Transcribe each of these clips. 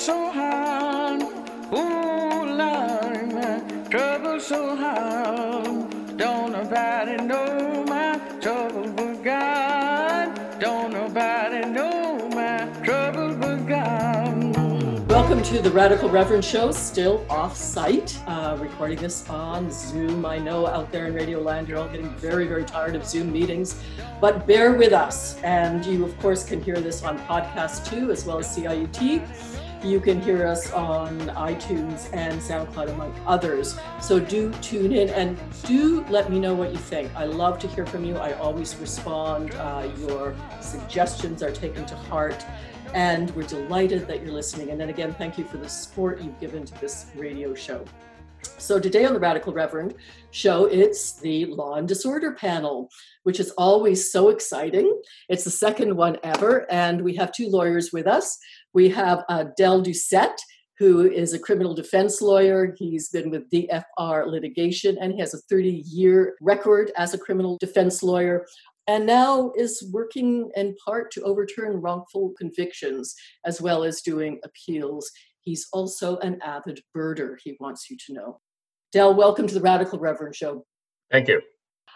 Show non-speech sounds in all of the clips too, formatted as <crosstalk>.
so hard. Lord, trouble so hard. Don't nobody know my trouble but God. Don't nobody know my trouble but God. Welcome to the Radical Reverend Show, still off site, uh, recording this on Zoom. I know out there in Radio Land, you're all getting very, very tired of Zoom meetings, but bear with us. And you, of course, can hear this on podcast too, as well as CIUT. You can hear us on iTunes and SoundCloud, among others. So do tune in and do let me know what you think. I love to hear from you. I always respond. Uh, your suggestions are taken to heart. And we're delighted that you're listening. And then again, thank you for the support you've given to this radio show. So today on the Radical Reverend show, it's the Law and Disorder panel, which is always so exciting. It's the second one ever, and we have two lawyers with us. We have uh, Del Doucette, who is a criminal defense lawyer. He's been with DFR litigation, and he has a 30 year record as a criminal defense lawyer and now is working in part to overturn wrongful convictions as well as doing appeals. He's also an avid birder, he wants you to know. Del, welcome to the Radical Reverend Show. Thank you.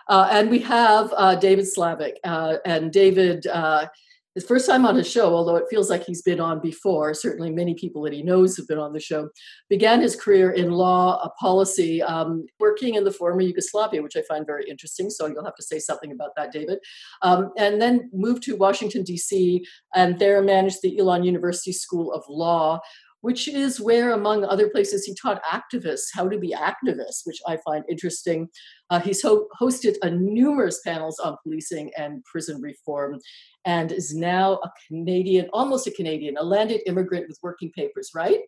Uh, and we have uh, David Slavick. Uh, and David uh, his first time on a show, although it feels like he's been on before, certainly many people that he knows have been on the show, began his career in law policy, um, working in the former Yugoslavia, which I find very interesting. So you'll have to say something about that, David. Um, and then moved to Washington, D.C., and there managed the Elon University School of Law, which is where, among other places, he taught activists how to be activists, which I find interesting. Uh, he's ho- hosted a numerous panels on policing and prison reform, and is now a Canadian, almost a Canadian, a landed immigrant with working papers, right?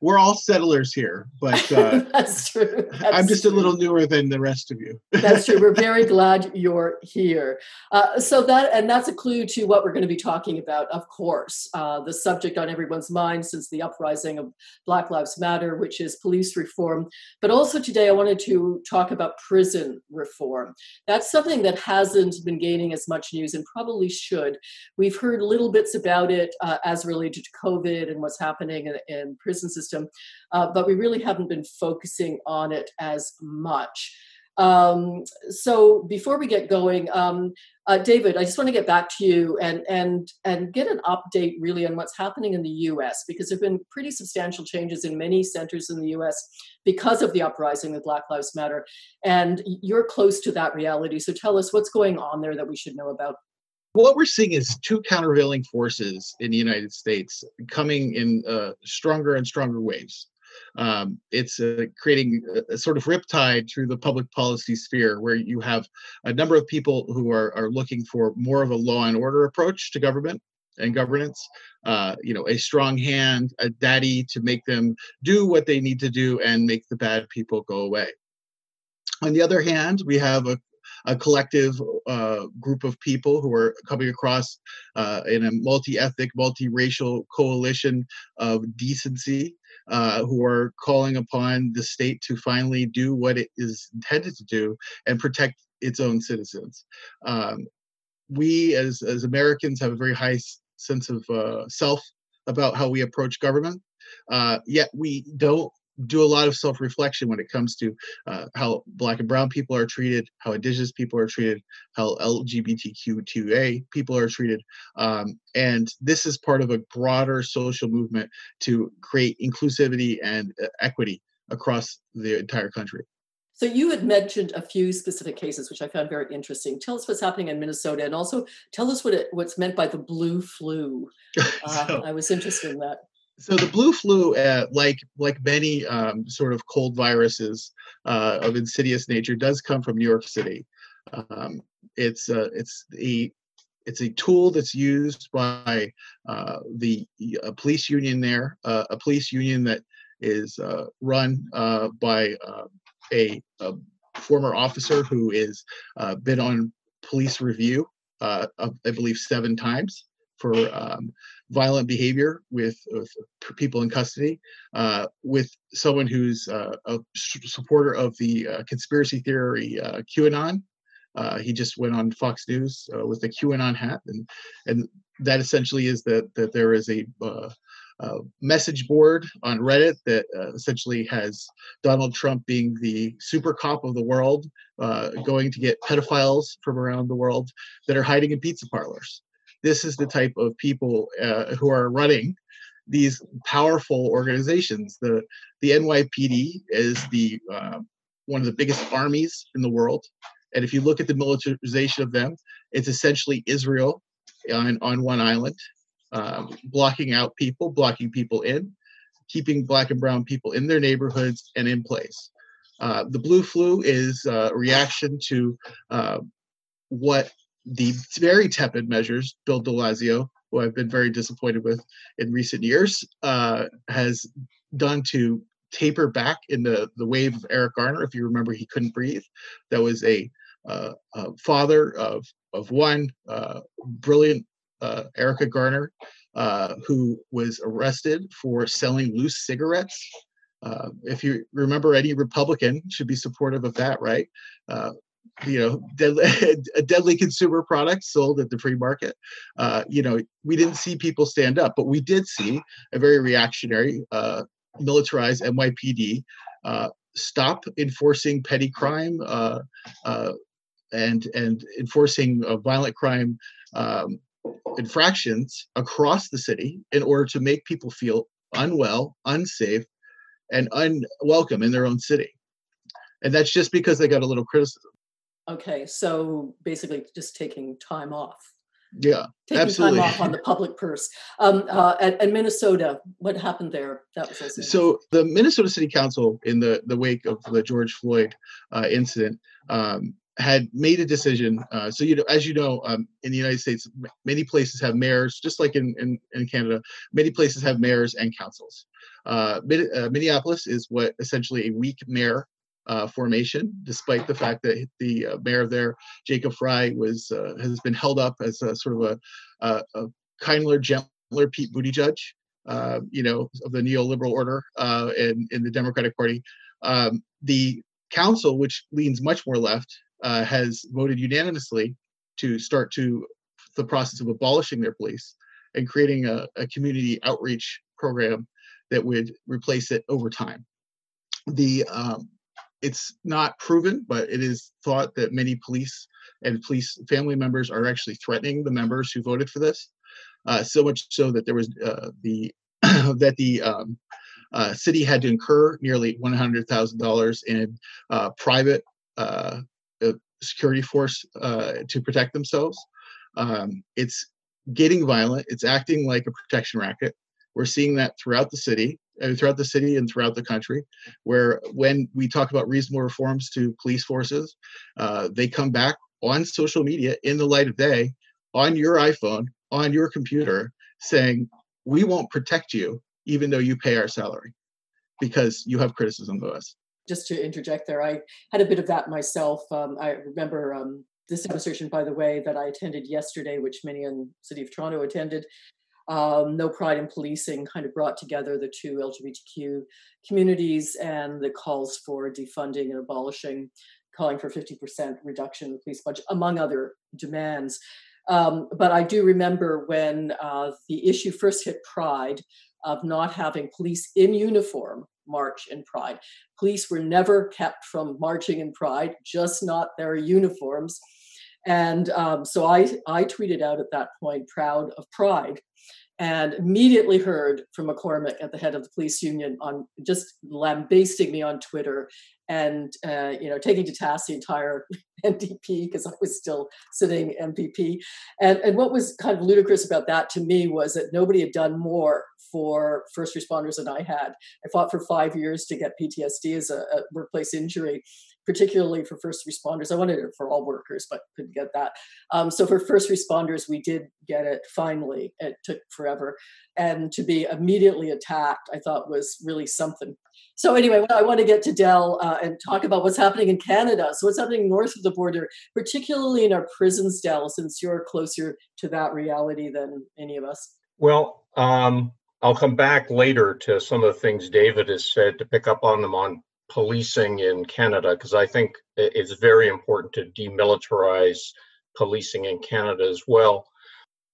We're all settlers here, but uh, <laughs> that's true. That's I'm just true. a little newer than the rest of you. that's true. We're very <laughs> glad you're here. Uh, so that and that's a clue to what we're going to be talking about. Of course, uh, the subject on everyone's mind since the uprising of Black Lives Matter, which is police reform. But also today, I wanted to talk about prison reform. That's something that hasn't been gaining as much news and probably should. We've heard little bits about it uh, as related to COVID and what's happening in, in prison system, uh, but we really haven't been focusing on it as much. Um, so before we get going, um, uh, David, I just want to get back to you and and and get an update really on what's happening in the U.S. because there've been pretty substantial changes in many centers in the U.S. because of the uprising of Black Lives Matter, and you're close to that reality. So tell us what's going on there that we should know about. What we're seeing is two countervailing forces in the United States coming in uh, stronger and stronger waves. Um, it's uh, creating a, sort of riptide through the public policy sphere where you have a number of people who are, are looking for more of a law and order approach to government and governance uh, you know a strong hand a daddy to make them do what they need to do and make the bad people go away on the other hand we have a, a collective uh, group of people who are coming across uh, in a multi-ethnic multiracial coalition of decency uh, who are calling upon the state to finally do what it is intended to do and protect its own citizens. Um, we, as as Americans, have a very high sense of uh, self about how we approach government. Uh, yet we don't do a lot of self-reflection when it comes to uh, how black and brown people are treated how indigenous people are treated how lgbtq2a people are treated um, and this is part of a broader social movement to create inclusivity and uh, equity across the entire country so you had mentioned a few specific cases, which I found very interesting. Tell us what's happening in Minnesota, and also tell us what it, what's meant by the blue flu. <laughs> Uh, so, I was interested in that. So the blue flu, uh, like like many um, sort of cold viruses uh, of insidious nature, does come from New York City. Um, it's uh, it's a it's a tool that's used by uh, the police union there, uh, a police union that is uh, run by a, a, former officer who is been on police review, I believe seven times for um, violent behavior with, with, people in custody, uh, with someone who's uh, a supporter of the uh, conspiracy theory uh, QAnon. Uh, he just went on Fox News uh, with a QAnon hat, and and that essentially is that that there is a uh, message board on Reddit that uh, essentially has Donald Trump being the super cop of the world, uh, going to get pedophiles from around the world that are hiding in pizza parlors. This is the type of people uh, who are running these powerful organizations. The the NYPD is the uh, one of the biggest armies in the world, and if you look at the militarization of them, it's essentially Israel on, on one island um, blocking out people, blocking people in, keeping black and brown people in their neighborhoods and in place. Uh, the blue flu is a reaction to uh, what the very tepid measures Bill de who I've been very disappointed with in recent years, uh, has done to taper back in the, the wave of Eric Garner. If you remember, he couldn't breathe. That was a, uh, a father of, of one uh, brilliant uh, Erica Garner, uh, who was arrested for selling loose cigarettes. Uh, if you remember, any Republican should be supportive of that, right? Uh, you know, deadly, <laughs> a deadly consumer product sold at the free market. Uh, you know, we didn't see people stand up, but we did see a very reactionary, uh, militarized NYPD stop enforcing petty crime and and enforcing violent crime um, infractions across the city in order to make people feel unwell, unsafe, and unwelcome in their own city. And that's just because they got a little criticism. Okay, so basically just taking time off. Yeah, taking absolutely. time off on the public purse. Um, uh, at, at, Minnesota, what happened there? That was also so the Minnesota City Council, in the the wake of the George Floyd uh, incident, um, had made a decision. Uh, so you know, as you know, um, in the United States, many places have mayors, just like in in, in Canada. Many places have mayors and councils. Uh, uh, Minneapolis is what essentially a weak mayor uh, formation, despite the fact that the uh, mayor there, Jacob Fry, was uh, has been held up as a sort of a, a, a kinder, gentler Pete Buttigieg. Uh, you know, of the neoliberal order uh, in, in the Democratic Party. Um, the council, which leans much more left, uh, has voted unanimously to start to the process of abolishing their police and creating a, a community outreach program that would replace it over time. The um, it's not proven, but it is thought that many police and police family members are actually threatening the members who voted for this. Uh, so much so that there was uh, the <clears throat> that the um, uh, city had to incur nearly $100,000 in uh, private uh, security force uh, to protect themselves. Um, it's getting violent. It's acting like a protection racket. We're seeing that throughout the city, uh, throughout the city, and throughout the country. Where when we talk about reasonable reforms to police forces, uh, they come back on social media in the light of day, on your iPhone, on your computer, saying, "We won't protect you, even though you pay our salary, because you have criticism of us." just to interject there, I had a bit of that myself. Um, I remember um, this demonstration, by the way, that I attended yesterday, which many in City of Toronto attended. Um, no Pride in Policing kind of brought together the two LGBTQ communities and the calls for defunding and abolishing, calling for 50% reduction in the police budget, among other demands. Um, but I do remember when uh, the issue first hit Pride of not having police in uniform march in Pride. Police were never kept from marching in Pride, just not their uniforms. And um, so I, I tweeted out at that point, proud of Pride, and immediately heard from McCormack at the head of the police union on just lambasting me on Twitter and uh, you know taking to task the entire <laughs> NDP because I was still sitting MPP. And and what was kind of ludicrous about that to me was that nobody had done more for first responders than I had. I fought for five years to get PTSD as a, a workplace injury, particularly for first responders. I wanted it for all workers, but couldn't get that. Um, so for first responders, we did get it finally. It took forever. And to be immediately attacked, I thought was really something. So anyway, I want to get to Del uh, and talk about what's happening in Canada. So what's happening north of the border, particularly in our prisons, Del, since you're closer to that reality than any of us. Well, um, I'll come back later to some of the things David has said to pick up on them on policing in Canada, because I think it's very important to demilitarize policing in Canada as well.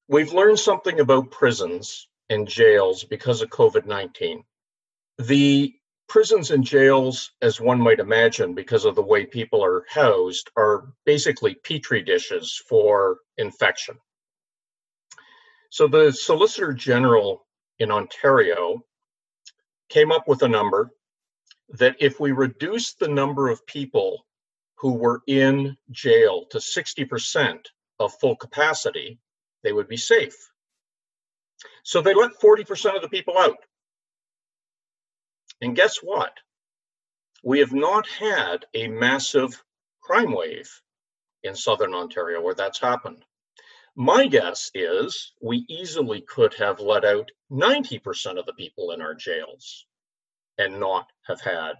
We've learned something about prisons and jails because of COVID 19. The prisons and jails, as one might imagine, because of the way people are housed, are basically petri dishes for infection. So the Solicitor General in Ontario came up with a number that if we reduce the number of people who were in jail to 60% of full capacity, they would be safe. So they let 40% of the people out. And guess what? We have not had a massive crime wave in Southern Ontario where that's happened. My guess is we easily could have let out 90% of the people in our jails and not have had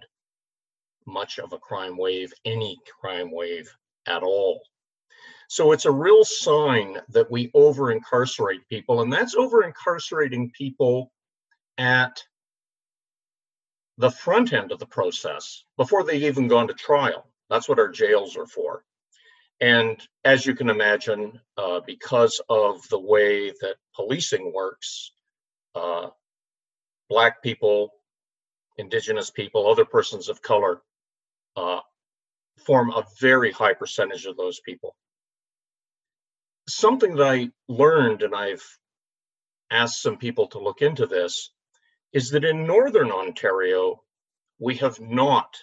much of a crime wave, any crime wave at all. So it's a real sign that we over incarcerate people, and that's over incarcerating people at the front end of the process before they've even gone to trial. That's what our jails are for. And as you can imagine, uh, because of the way that policing works, uh, Black people, Indigenous people, other persons of color uh, form a very high percentage of those people. Something that I learned, and I've asked some people to look into this, is that in Northern Ontario, we have not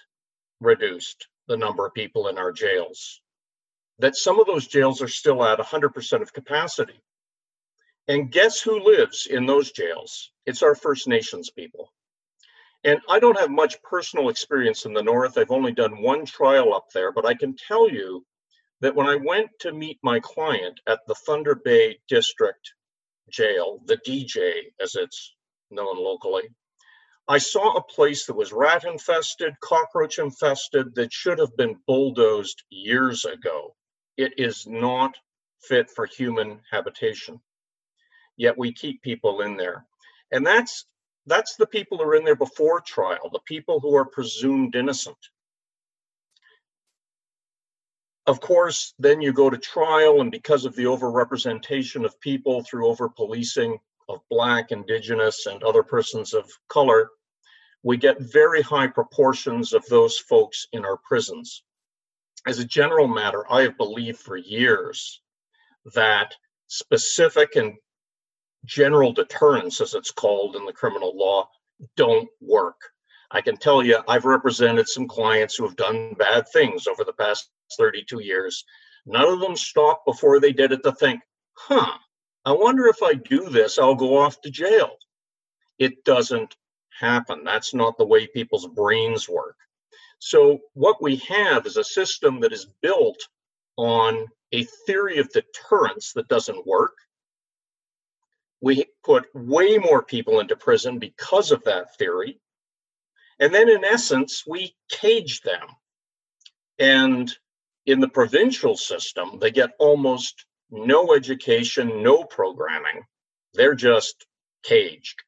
reduced the number of people in our jails, that some of those jails are still at 100% of capacity. And guess who lives in those jails? It's our First Nations people. And I don't have much personal experience in the North. I've only done one trial up there, but I can tell you that when I went to meet my client at the Thunder Bay District Jail, the DJ as it's known locally. I saw a place that was rat infested, cockroach infested, that should have been bulldozed years ago. It is not fit for human habitation. Yet we keep people in there. And that's that's the people who are in there before trial, the people who are presumed innocent. Of course, then you go to trial, and because of the overrepresentation of people through over policing, of Black, Indigenous, and other persons of color, we get very high proportions of those folks in our prisons. As a general matter, I have believed for years that specific and general deterrence, as it's called in the criminal law, don't work. I can tell you, I've represented some clients who have done bad things over the past 32 years. None of them stopped before they did it to think, huh, I wonder if I do this, I'll go off to jail. It doesn't happen. That's not the way people's brains work. So, what we have is a system that is built on a theory of deterrence that doesn't work. We put way more people into prison because of that theory. And then, in essence, we cage them. And in the provincial system, they get almost no education, no programming. They're just caged.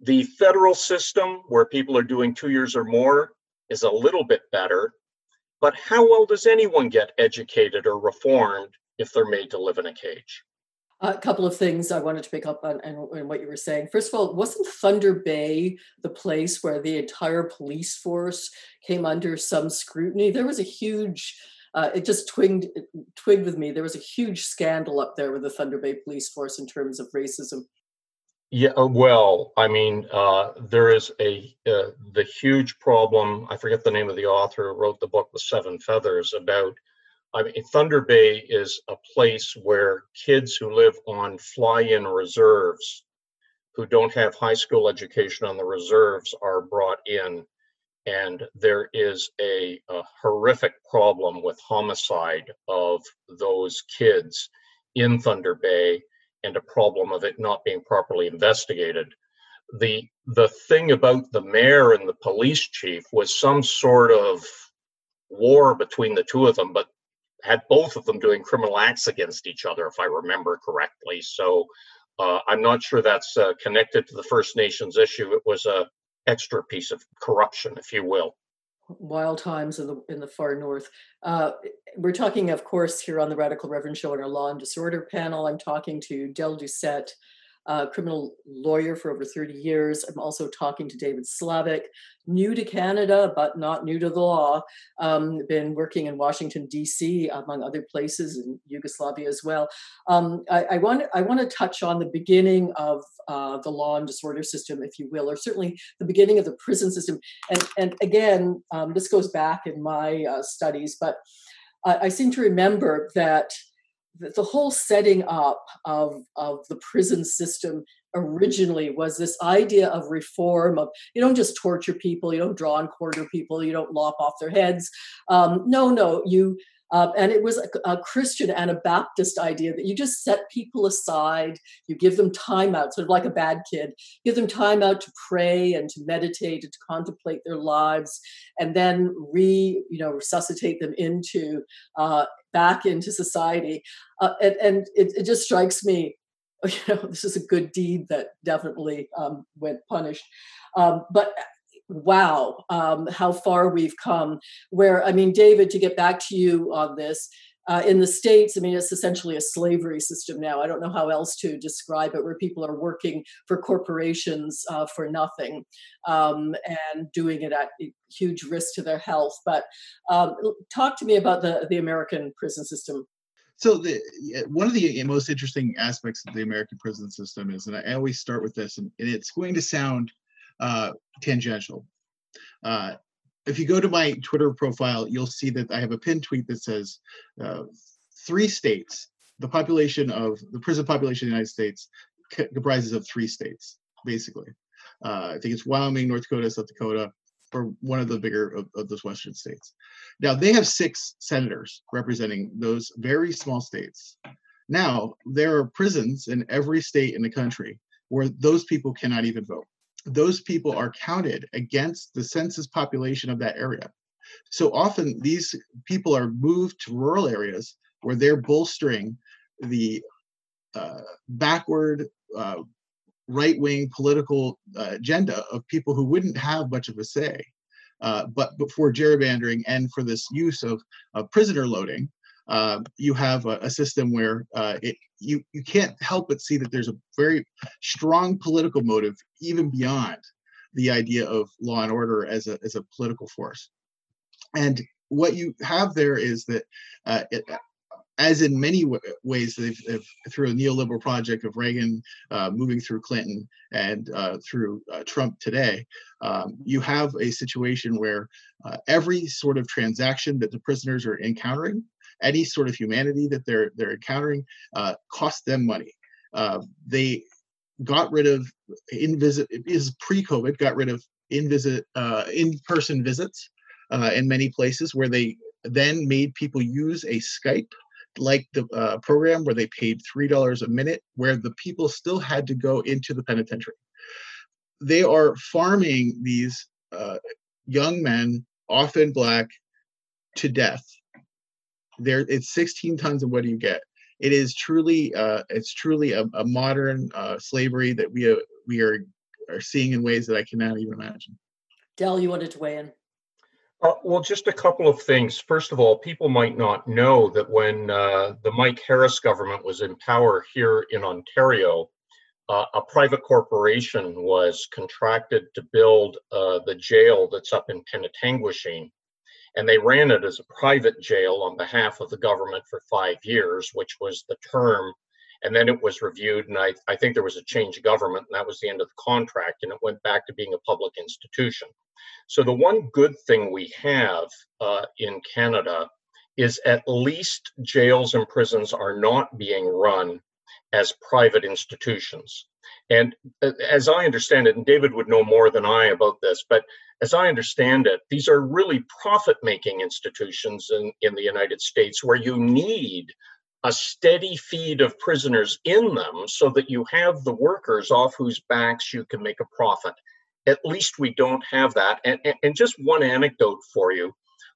The federal system, where people are doing two years or more, is a little bit better. But how well does anyone get educated or reformed if they're made to live in a cage? A couple of things I wanted to pick up on, on, what you were saying. First of all, wasn't Thunder Bay the place where the entire police force came under some scrutiny? There was a huge uh, it just twigged twigged with me. There was a huge scandal up there with the Thunder Bay Police Force in terms of racism. Yeah, uh, well, I mean, uh, there is a uh, the huge problem. I forget the name of the author who wrote the book with seven feathers about. I mean, Thunder Bay is a place where kids who live on fly-in reserves, who don't have high school education on the reserves, are brought in and there is a, a, horrific problem with homicide of those kids in Thunder Bay and a problem of it not being properly investigated. The the thing about the mayor and the police chief was some sort of war between the two of them, but had both of them doing criminal acts against each other, if I remember correctly. So uh, I'm not sure that's uh, connected to the First Nations issue. It was a extra piece of corruption, if you will. Wild times in the in the far north. Uh, we're talking, of course, here on the Radical Reverend Show on our Law and Disorder panel. I'm talking to Del Doucette, a criminal lawyer for over 30 years. I'm also talking to David Slavick, new to Canada, but not new to the law. Um, been working in Washington, D.C., among other places, in Yugoslavia as well. Um, I, I, want, I want to touch on the beginning of uh, the law and disorder system, if you will, or certainly the beginning of the prison system. And, and again, um, this goes back in my uh, studies, but I, I seem to remember that the whole setting up of, of the prison system originally was this idea of reform of you don't just torture people you don't draw and quarter people you don't lop off their heads. Um, no no you uh, and it was a, a, Christian and a Baptist idea that you just set people aside, you give them time out, sort of like a bad kid, give them time out to pray and to meditate and to contemplate their lives, and then re, you know, resuscitate them into uh, back into society. Uh, and, and it, it just strikes me <laughs> you know this is a good deed that definitely um, went punished um, but wow, um, how far we've come. Where, I mean, David, to get back to you on this, uh, in the States, I mean, it's essentially a slavery system now. I don't know how else to describe it, where people are working for corporations uh, for nothing um, and doing it at huge risk to their health. But um, talk to me about the, the American prison system. So the one of the most interesting aspects of the American prison system is, and I always start with this, and, and it's going to sound uh, tangential. Uh, if you go to my Twitter profile, you'll see that I have a pinned tweet that says uh, three states, the population of the prison population of the United States comprises of three states, basically. Uh, I think it's Wyoming, North Dakota, South Dakota, or one of the bigger of, of those Western states. Now they have six senators representing those very small states. Now there are prisons in every state in the country where those people cannot even vote those people are counted against the census population of that area. So often these people are moved to rural areas where they're bolstering the uh, backward uh, right wing political uh, agenda of people who wouldn't have much of a say. Uh, but, but for gerrymandering and for this use of, of prisoner loading, uh, you have a, a system where uh, it, you, you can't help but see that there's a very strong political motive even beyond the idea of law and order as a, as a political force. And what you have there is that, uh, it, as in many w- ways, they've, they've, through a neoliberal project of Reagan uh, moving through Clinton and uh, through uh, Trump today, um, you have a situation where uh, every sort of transaction that the prisoners are encountering any sort of humanity that they're they're encountering uh, cost them money. Uh, they got rid of in visit is pre-COVID got rid of in visit uh, in-person visits uh, in many places where they then made people use a Skype like the uh, program where they paid three dollars a minute, where the people still had to go into the penitentiary. They are farming these uh, young men, often black, to death there it's 16 tons of what do you get it is truly uh, it's truly a, a modern uh, slavery that we are, we are are seeing in ways that I cannot even imagine. Del, you wanted to weigh in. Uh, well, just a couple of things. First of all, people might not know that when uh, the Mike Harris government was in power here in Ontario, uh, a private corporation was contracted to build uh, the jail that's up in Penetanguishene and they ran it as a private jail on behalf of the government for five years, which was the term. And then it was reviewed, and I, I think there was a change of government, and that was the end of the contract, and it went back to being a public institution. So, the one good thing we have uh, in Canada is at least jails and prisons are not being run as private institutions. And uh, as I understand it, and David would know more than I about this, but as I understand it, these are really profit making institutions in, in the United States where you need a steady feed of prisoners in them so that you have the workers off whose backs you can make a profit. At least we don't have that. And, and, and just one anecdote for you.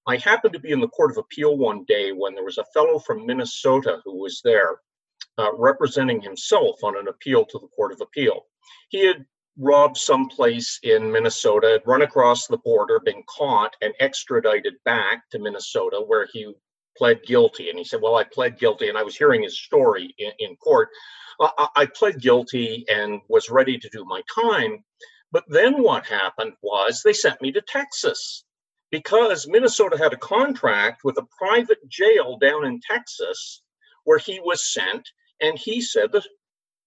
I happened to be in the Court of Appeal one day when there was a fellow from Minnesota who was there uh, representing himself on an appeal to the Court of Appeal. He had robbed someplace in Minnesota, had run across the border, been caught, and extradited back to Minnesota, where he pled guilty. And he said, Well, I pled guilty. And I was hearing his story in, in court. I, I pled guilty and was ready to do my time. But then what happened was they sent me to Texas because Minnesota had a contract with a private jail down in Texas where he was sent. And he said the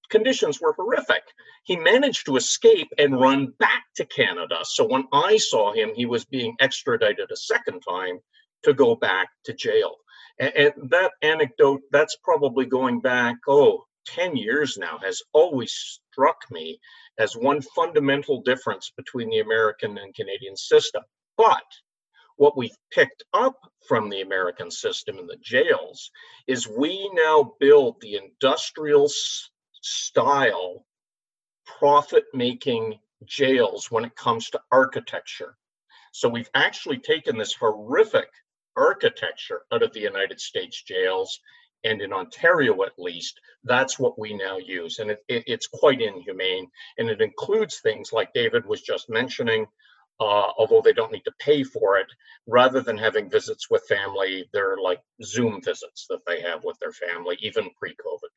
conditions were horrific. He managed to escape and run back to Canada. So when I saw him, he was being extradited a second time to go back to jail. And, and that anecdote, that's probably going back, oh, 10 years now, has always struck me as one fundamental difference between the American and Canadian system. But what we've picked up from the American system in the jails is we now build the industrial style profit making jails when it comes to architecture. So we've actually taken this horrific architecture out of the United States jails. And in Ontario, at least, that's what we now use. And it, it, it's quite inhumane. And it includes things like David was just mentioning, uh, although they don't need to pay for it, rather than having visits with family, they're like Zoom visits that they have with their family, even pre COVID.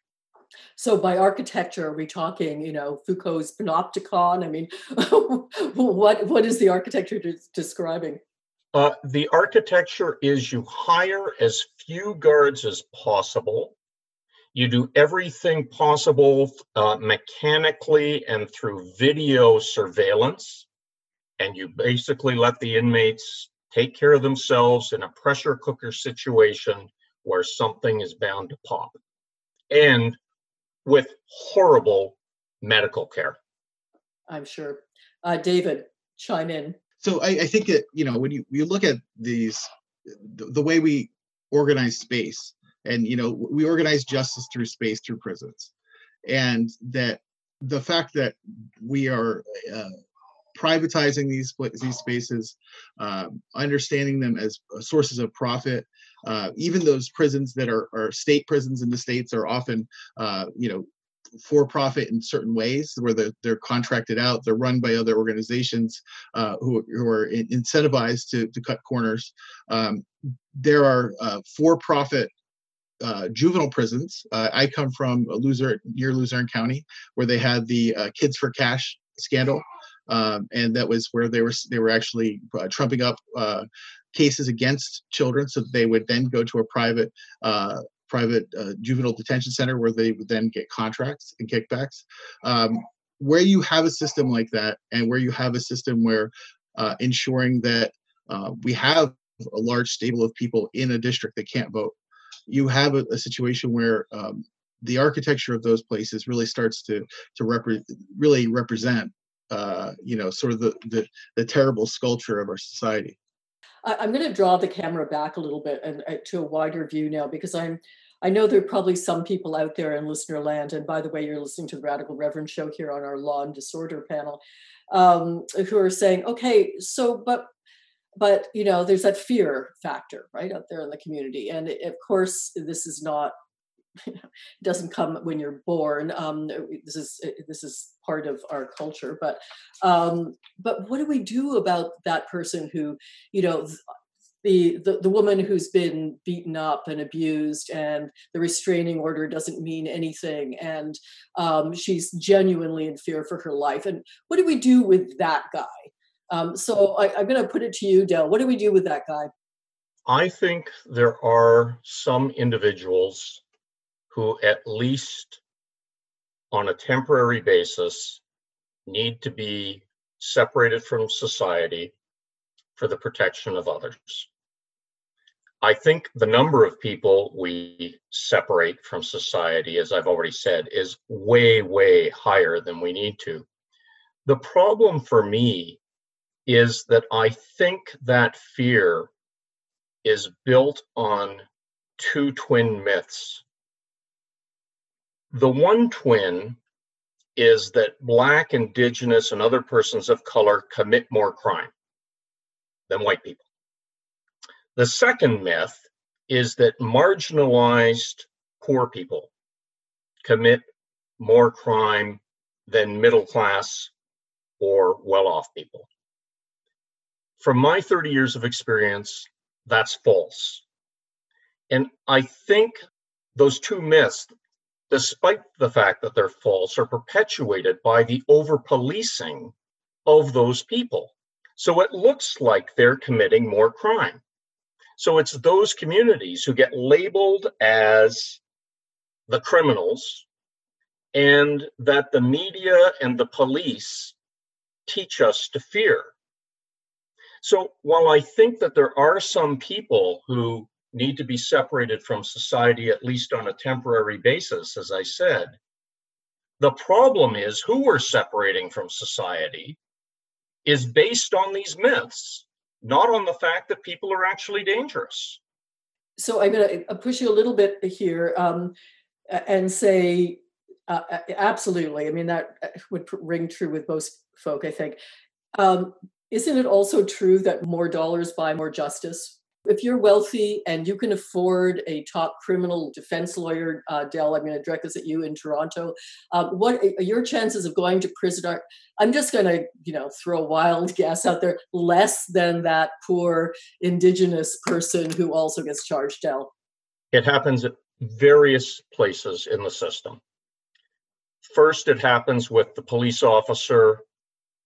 So by architecture, are we talking, you know, Foucault's panopticon? I mean, <laughs> what what is the architecture describing? Uh, the architecture is you hire as few guards as possible. You do everything possible uh, mechanically and through video surveillance. And you basically let the inmates take care of themselves in a pressure cooker situation where something is bound to pop. And with horrible medical care. I'm sure. Uh, David, chime in so I, I, think that you know when you you look at these the, the, way we organize space and you know we organize justice through space through prisons and that the fact that we are uh, privatizing these these spaces uh, understanding them as sources of profit uh, even those prisons that are, are state prisons in the states are often uh, you know for profit in certain ways where they're, they're contracted out they're run by other organizations uh, who, who are incentivized to, to cut corners um, there are uh, for profit uh, juvenile prisons. Uh, I come from a loser near Luzerne County, where they had the uh, Kids for Cash scandal, um, and that was where they were they were actually uh, trumping up uh, cases against children, so they would then go to a private uh, private uh, juvenile detention center where they would then get contracts and kickbacks. Um, where you have a system like that, and where you have a system where uh, ensuring that uh, we have a large stable of people in a district that can't vote, you have a, a situation where um, the architecture of those places really starts to to repre- really represent uh, you know sort of the, the the terrible sculpture of our society. I'm going to draw the camera back a little bit and uh, to a wider view now because I'm I know there are probably some people out there in listener land, and by the way, you're listening to the Radical Reverend show here on our Law and Disorder panel, um, who are saying, okay, so but but you know, there's that fear factor right out there in the community, and of course, this is not <laughs> it doesn't come when you're born. Um, this is this is part of our culture, but um, but what do we do about that person who, you know, the, the, the woman who's been beaten up and abused and the restraining order doesn't mean anything and um, she's genuinely in fear for her life and what do we do with that guy um, so I, i'm going to put it to you Del. what do we do with that guy i think there are some individuals who at least on a temporary basis need to be separated from society for the protection of others. I think the number of people we separate from society, as I've already said, is way, way higher than we need to. The problem for me is that I think that fear is built on two twin myths. The one twin is that Black, Indigenous, and other persons of color commit more crime than white people. The second myth is that marginalized poor people commit more crime than middle class or well off people. From my 30 years of experience, that's false. And I think those two myths, despite the fact that they're false, are perpetuated by the over policing of those people. So it looks like they're committing more crime. So it's those communities who get labeled as the criminals and that the media and the police teach us to fear. So while I think that there are some people who need to be separated from society, at least on a temporary basis, as I said, the problem is who we're separating from society is based on these myths, not on the fact that people are actually dangerous. So I'm going to push you a little bit here um, and say, uh, absolutely. I mean, that uh, would ring true with most folk, I think. Um, isn't it also true that more dollars buy more justice? If you're wealthy and you can afford a top criminal defense lawyer, uh, Del, I'm going to direct this at you in Toronto. Uh, what are your chances of going to prison? Are, I'm just going to, you know, throw a wild <laughs> guess out there. Less than that poor Indigenous person who also gets charged, Del. It happens at various places in the system. First, it happens with the police officer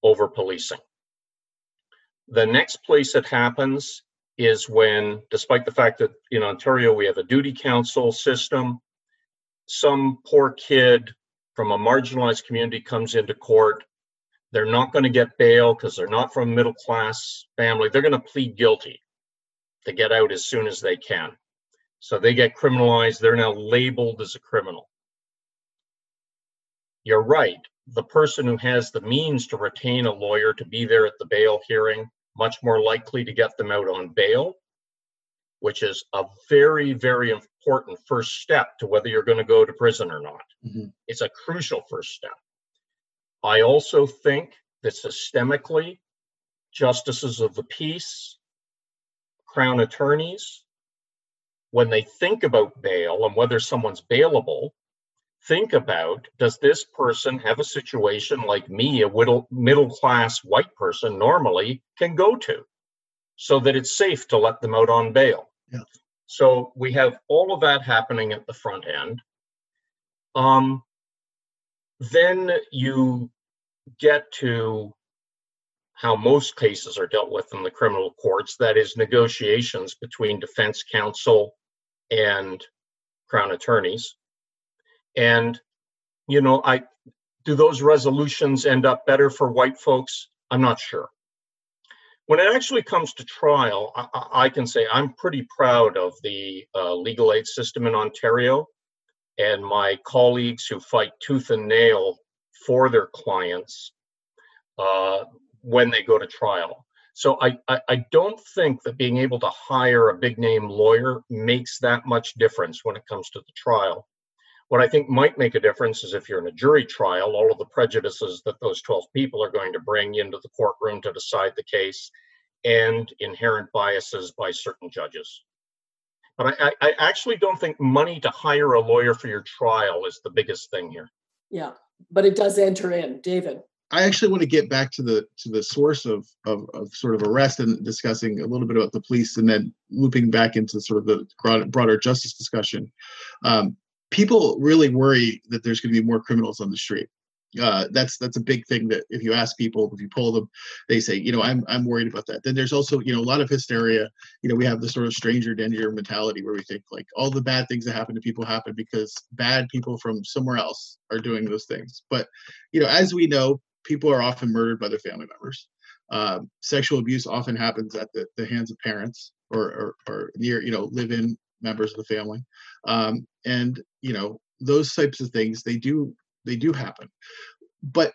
over policing. The next place it happens is when, despite the fact that in Ontario we have a duty counsel system, some poor kid from a marginalized community comes into court. They're not going to get bail because they're not from a middle class family. They're going to plead guilty to get out as soon as they can. So they get criminalized. They're now labeled as a criminal. You're right. The person who has the means to retain a lawyer to be there at the bail hearing much more likely to get them out on bail, which is a very, very important first step to whether you're going to go to prison or not. Mm-hmm. It's a crucial first step. I also think that systemically, justices of the peace, crown attorneys, when they think about bail and whether someone's bailable, think about does this person have a situation like me, a middle, class white person, normally can go to so that it's safe to let them out on bail? Yeah. So we have all of that happening at the front end. Um, then you get to how most cases are dealt with in the criminal courts that is, negotiations between defense counsel and crown attorneys. And, you know, I do those resolutions end up better for white folks? I'm not sure. When it actually comes to trial, I, I can say I'm pretty proud of the uh, legal aid system in Ontario and my colleagues who fight tooth and nail for their clients uh, when they go to trial. So I, I, I, don't think that being able to hire a big name lawyer makes that much difference when it comes to the trial. What I think might make a difference is if you're in a jury trial, all of the prejudices that those 12 people are going to bring into the courtroom to decide the case and inherent biases by certain judges. But I, I actually don't think money to hire a lawyer for your trial is the biggest thing here. Yeah, but it does enter in. David. I actually want to get back to the to the source of, of, of sort of arrest and discussing a little bit about the police, and then looping back into sort of the broader justice discussion. Um, people really worry that there's going to be more criminals on the street. Uh, that's that's a big thing that if you ask people, if you poll them, they say, you know, I'm I'm worried about that. Then there's also, you know, a lot of hysteria. You know, we have the sort of stranger danger mentality where we think like all the bad things that happen to people happen because bad people from somewhere else are doing those things. But you know, as we know, people are often murdered by their family members. Um, sexual abuse often happens at the, the hands of parents or, or, or near, you know, live-in members of the family. Um, and you know those types of things they do they do happen. But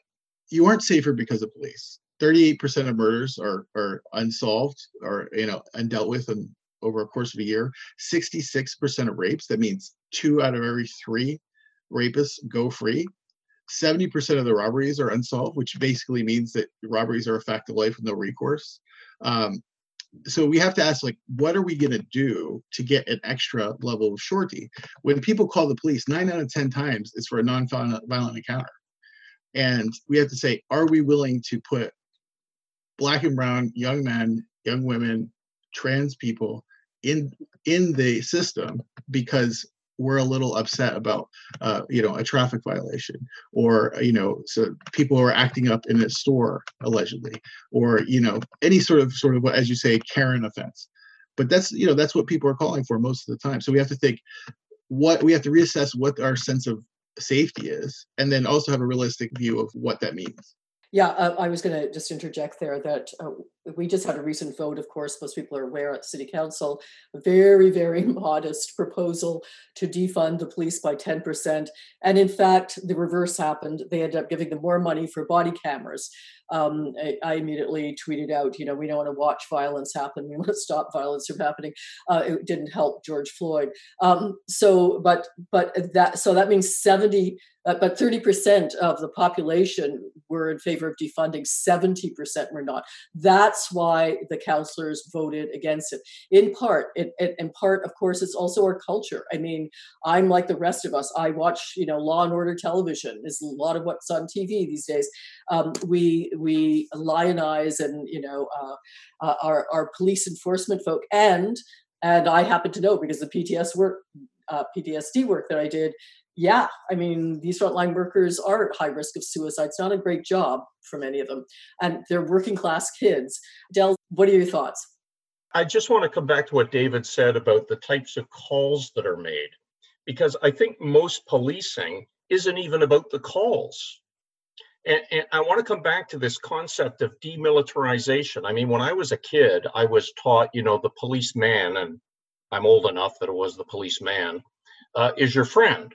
you aren't safer because of police. 38% of murders are are unsolved or you know undealt with and over a course of a year. 66% of rapes that means two out of every three rapists go free. 70% of the robberies are unsolved which basically means that robberies are a fact of life with no recourse. Um, so we have to ask like what are we going to do to get an extra level of surety? When people call the police nine out of ten times it's for a non-violent encounter. And we have to say are we willing to put black and brown young men young women trans people in in the system because we're a little upset about uh, you know a traffic violation or you know so people are acting up in a store allegedly or you know any sort of sort of as you say karen offense. But that's you know that's what people are calling for most of the time. So we have to think what we have to reassess what our sense of safety is and then also have a realistic view of what that means. Yeah, uh, I was going to just interject there that uh, we just had a recent vote, of course, most people are aware at City Council, a very, very <laughs> modest proposal to defund the police by 10%. And in fact, the reverse happened. They ended up giving them more money for body cameras. Um, I, I, immediately tweeted out, you know, we don't want to watch violence happen. We want to stop violence from happening. Uh, it didn't help George Floyd. Um, so, but, but that, so that means 70 uh, but 30% of the population were in favor of defunding, 70% were not. That's why the counselors voted against it. In part, it, it, in part, of course, it's also our culture. I mean, I'm like the rest of us. I watch, you know, Law and Order television. Is a lot of what's on TV these days. Um, we we lionize and you know uh, uh, our our police enforcement folk and and I happen to know because the PTS work, uh, PTSD work that I did, yeah, I mean, these frontline workers are at high risk of suicide. It's not a great job for many of them. And they're working class kids. Del, what are your thoughts? I just want to come back to what David said about the types of calls that are made, because I think most policing isn't even about the calls. And, and, I want to come back to this concept of demilitarization. I mean, when I was a kid, I was taught, you know, the policeman, and I'm old enough that it was the policeman, uh, is your friend.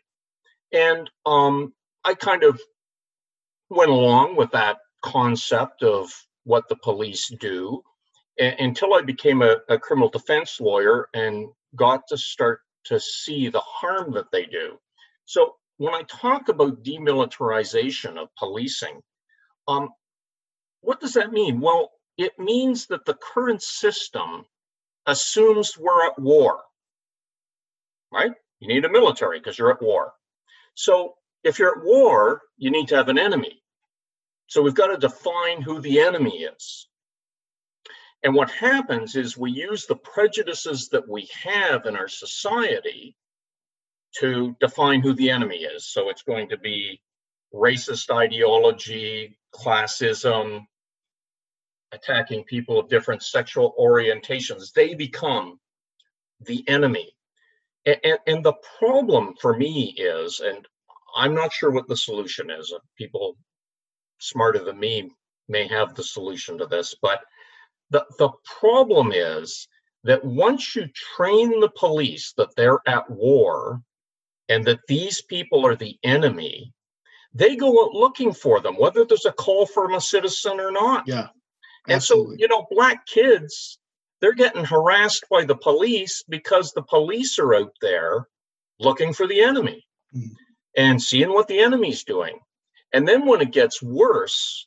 And um, I kind of went along with that concept of what the police do until I became a, a criminal defense lawyer and got to start to see the harm that they do. So when I talk about demilitarization of policing, um, what does that mean? Well, it means that the current system assumes we're at war, right? You need a military because you're at war. So if you're at war, you need to have an enemy. So we've got to define who the enemy is. And what happens is we use the prejudices that we have in our society to define who the enemy is. So it's going to be racist ideology, classism, attacking people of different sexual orientations. They become the enemy. And, and, the problem for me is, and I'm not sure what the solution is. Uh, people smarter than me may have the solution to this, but the, the problem is that once you train the police that they're at war and that these people are the enemy, they go out looking for them, whether there's a call from a citizen or not. Yeah. And so, you know, black kids they're getting harassed by the police because the police are out there looking for the enemy mm-hmm. and seeing what the enemy's doing. And then when it gets worse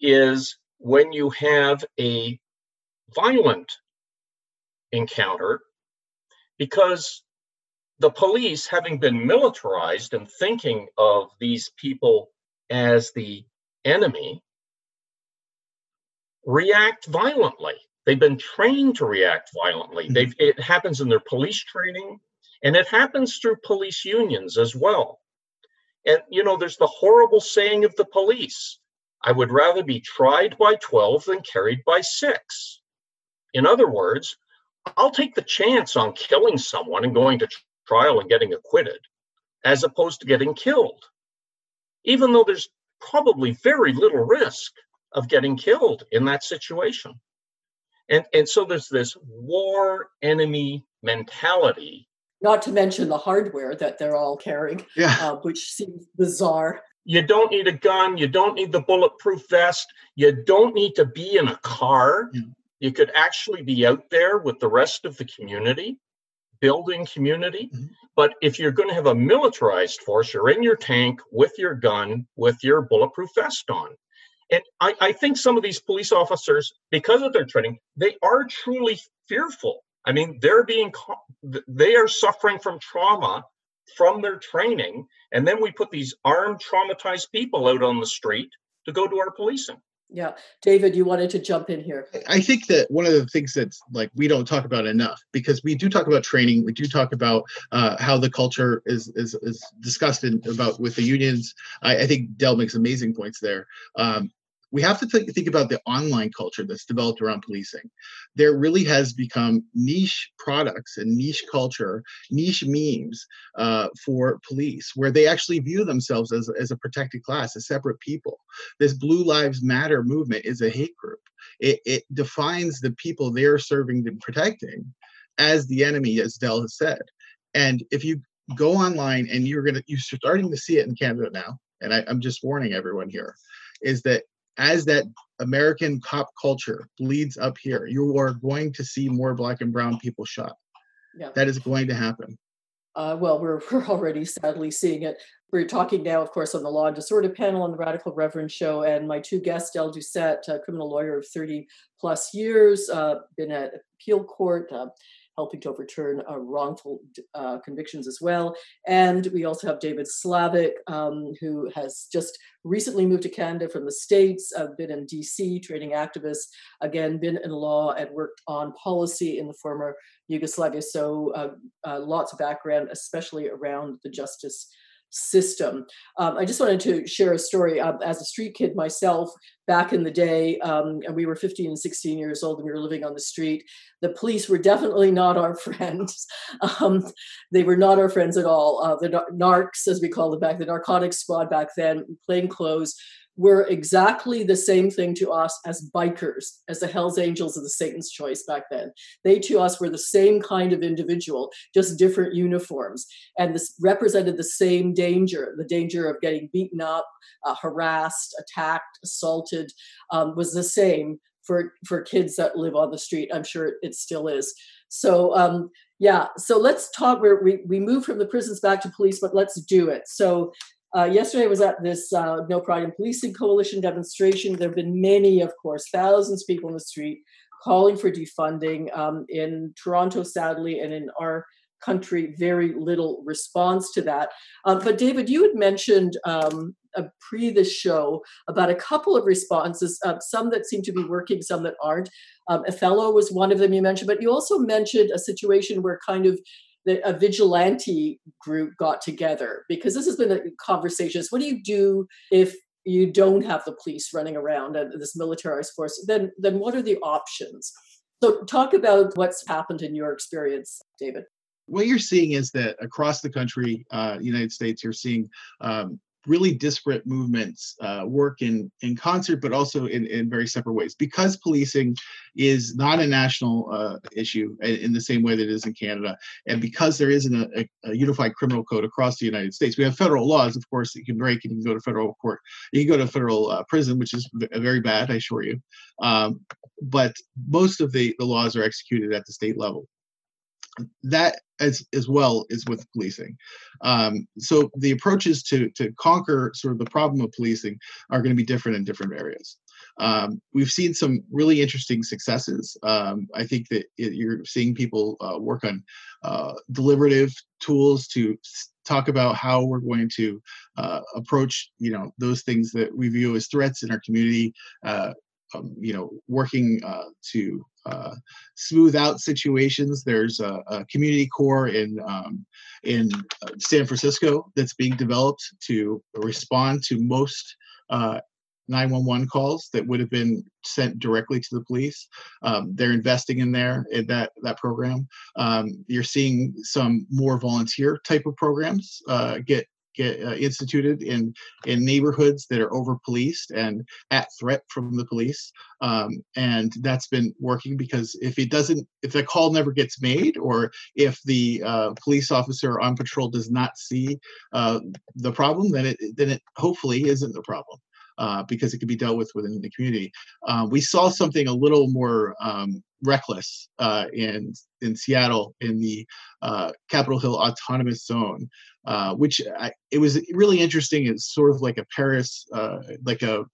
is when you have a violent encounter because the police, having been militarized and thinking of these people as the enemy, react violently. They've been trained to react violently. Mm-hmm. They've, it happens in their police training, and it happens through police unions as well. And, you know, there's the horrible saying of the police I would rather be tried by 12 than carried by six. In other words, I'll take the chance on killing someone and going to trial and getting acquitted as opposed to getting killed, even though there's probably very little risk of getting killed in that situation. And, and so there's this war enemy mentality. Not to mention the hardware that they're all carrying, yeah. uh, which seems bizarre. You don't need a gun. You don't need the bulletproof vest. You don't need to be in a car. Yeah. You could actually be out there with the rest of the community, building community. Mm-hmm. But if you're going to have a militarized force, you're in your tank with your gun, with your bulletproof vest on. And I, I think some of these police officers, because of their training, they are truly fearful. I mean, they're being, they are suffering from trauma from their training. And then we put these armed, traumatized people out on the street to go to our policing. Yeah. David, you wanted to jump in here. I think that one of the things that's like we don't talk about enough because we do talk about training, we do talk about uh, how the culture is is, is discussed in, about with the unions. I, I think Del makes amazing points there. Um, we have to th- think about the online culture that's developed around policing. There really has become niche products and niche culture, niche memes uh, for police, where they actually view themselves as, as a protected class, as separate people. This Blue Lives Matter movement is a hate group. It, it defines the people they're serving and protecting as the enemy, as Del has said. And if you go online and you're gonna, you're starting to see it in Canada now, and I, I'm just warning everyone here, is that as that American cop culture bleeds up here, you are going to see more black and brown people shot. Yeah. That is going to happen. Uh, well, we're, <laughs> we're already sadly seeing it. We're talking now, of course, on the Law and Disorder panel on the Radical Reverend Show, and my two guests, Del Doucette, a criminal lawyer of 30 plus years, uh, been at appeal court, uh, helping to overturn uh, wrongful uh, convictions as well. And we also have David Slavick, um, who has just recently moved to Canada from the States, uh, been in DC, training activist, again, been in law and worked on policy in the former Yugoslavia. So uh, uh, lots of background, especially around the justice system. Um, I just wanted to share a story. Um, as a street kid myself, back in the day, um, and we were 15 and 16 years old, and we were living on the street. The police were definitely not our <laughs> friends. Um, they were not our friends at all. Uh, the narcs, as we called it back, the narcotics squad back then, plain clothes, were exactly the same thing to us as bikers, as the Hells Angels of the Satan's Choice back then. They to us were the same kind of individual, just different uniforms. And this represented the same danger the danger of getting beaten up, uh, harassed, attacked, assaulted um, was the same for, for kids that live on the street. I'm sure it still is. So, um, yeah, so let's talk. Where we, we move from the prisons back to police, but let's do it. So, uh, yesterday I was at this uh, No Pride in Policing Coalition demonstration. There have been many, of course, thousands of people in the street calling for defunding. Um, in Toronto, sadly, and in our country, very little response to that. Um, but David, you had mentioned um, pre this show about a couple of responses, uh, some that seem to be working, some that aren't. Um, Othello was one of them you mentioned, but you also mentioned a situation where kind of the, a vigilante group got together because this has been a conversation. What do you do if you don't have the police running around and this militarized force? Then, then what are the options? So, talk about what's happened in your experience, David. What you're seeing is that across the country, uh, United States, you're seeing um, really disparate movements uh, work in in concert, but also in, in very separate ways. Because policing is not a national uh, issue in the same way that it is in Canada, and because there isn't a, a, unified criminal code across the United States, we have federal laws, of course, that you can break and you can go to federal court. You can go to federal uh, prison, which is very bad, I assure you. Um, but most of the, the laws are executed at the state level that as as well is with policing. Um, so the approaches to to conquer sort of the problem of policing are going to be different in different areas. Um, we've seen some really interesting successes. Um, I think that it, you're seeing people uh, work on uh, deliberative tools to talk about how we're going to uh, approach, you know, those things that we view as threats in our community. Uh, um, you know, working uh, to uh, smooth out situations. There's a, a community core in um, in uh, San Francisco that's being developed to respond to most uh, 911 calls that would have been sent directly to the police. Um, they're investing in there in that that program. Um, you're seeing some more volunteer type of programs uh, get get uh, instituted in in neighborhoods that are over policed and at threat from the police um, and that's been working because if it doesn't if the call never gets made or if the uh, police officer on patrol does not see uh, the problem then it then it hopefully isn't the problem uh, because it can be dealt with within the community. Uh, we saw something a little more um, reckless uh, in in Seattle in the uh, Capitol Hill Autonomous Zone, uh, which I, it was really interesting. It's sort of like a Paris, like a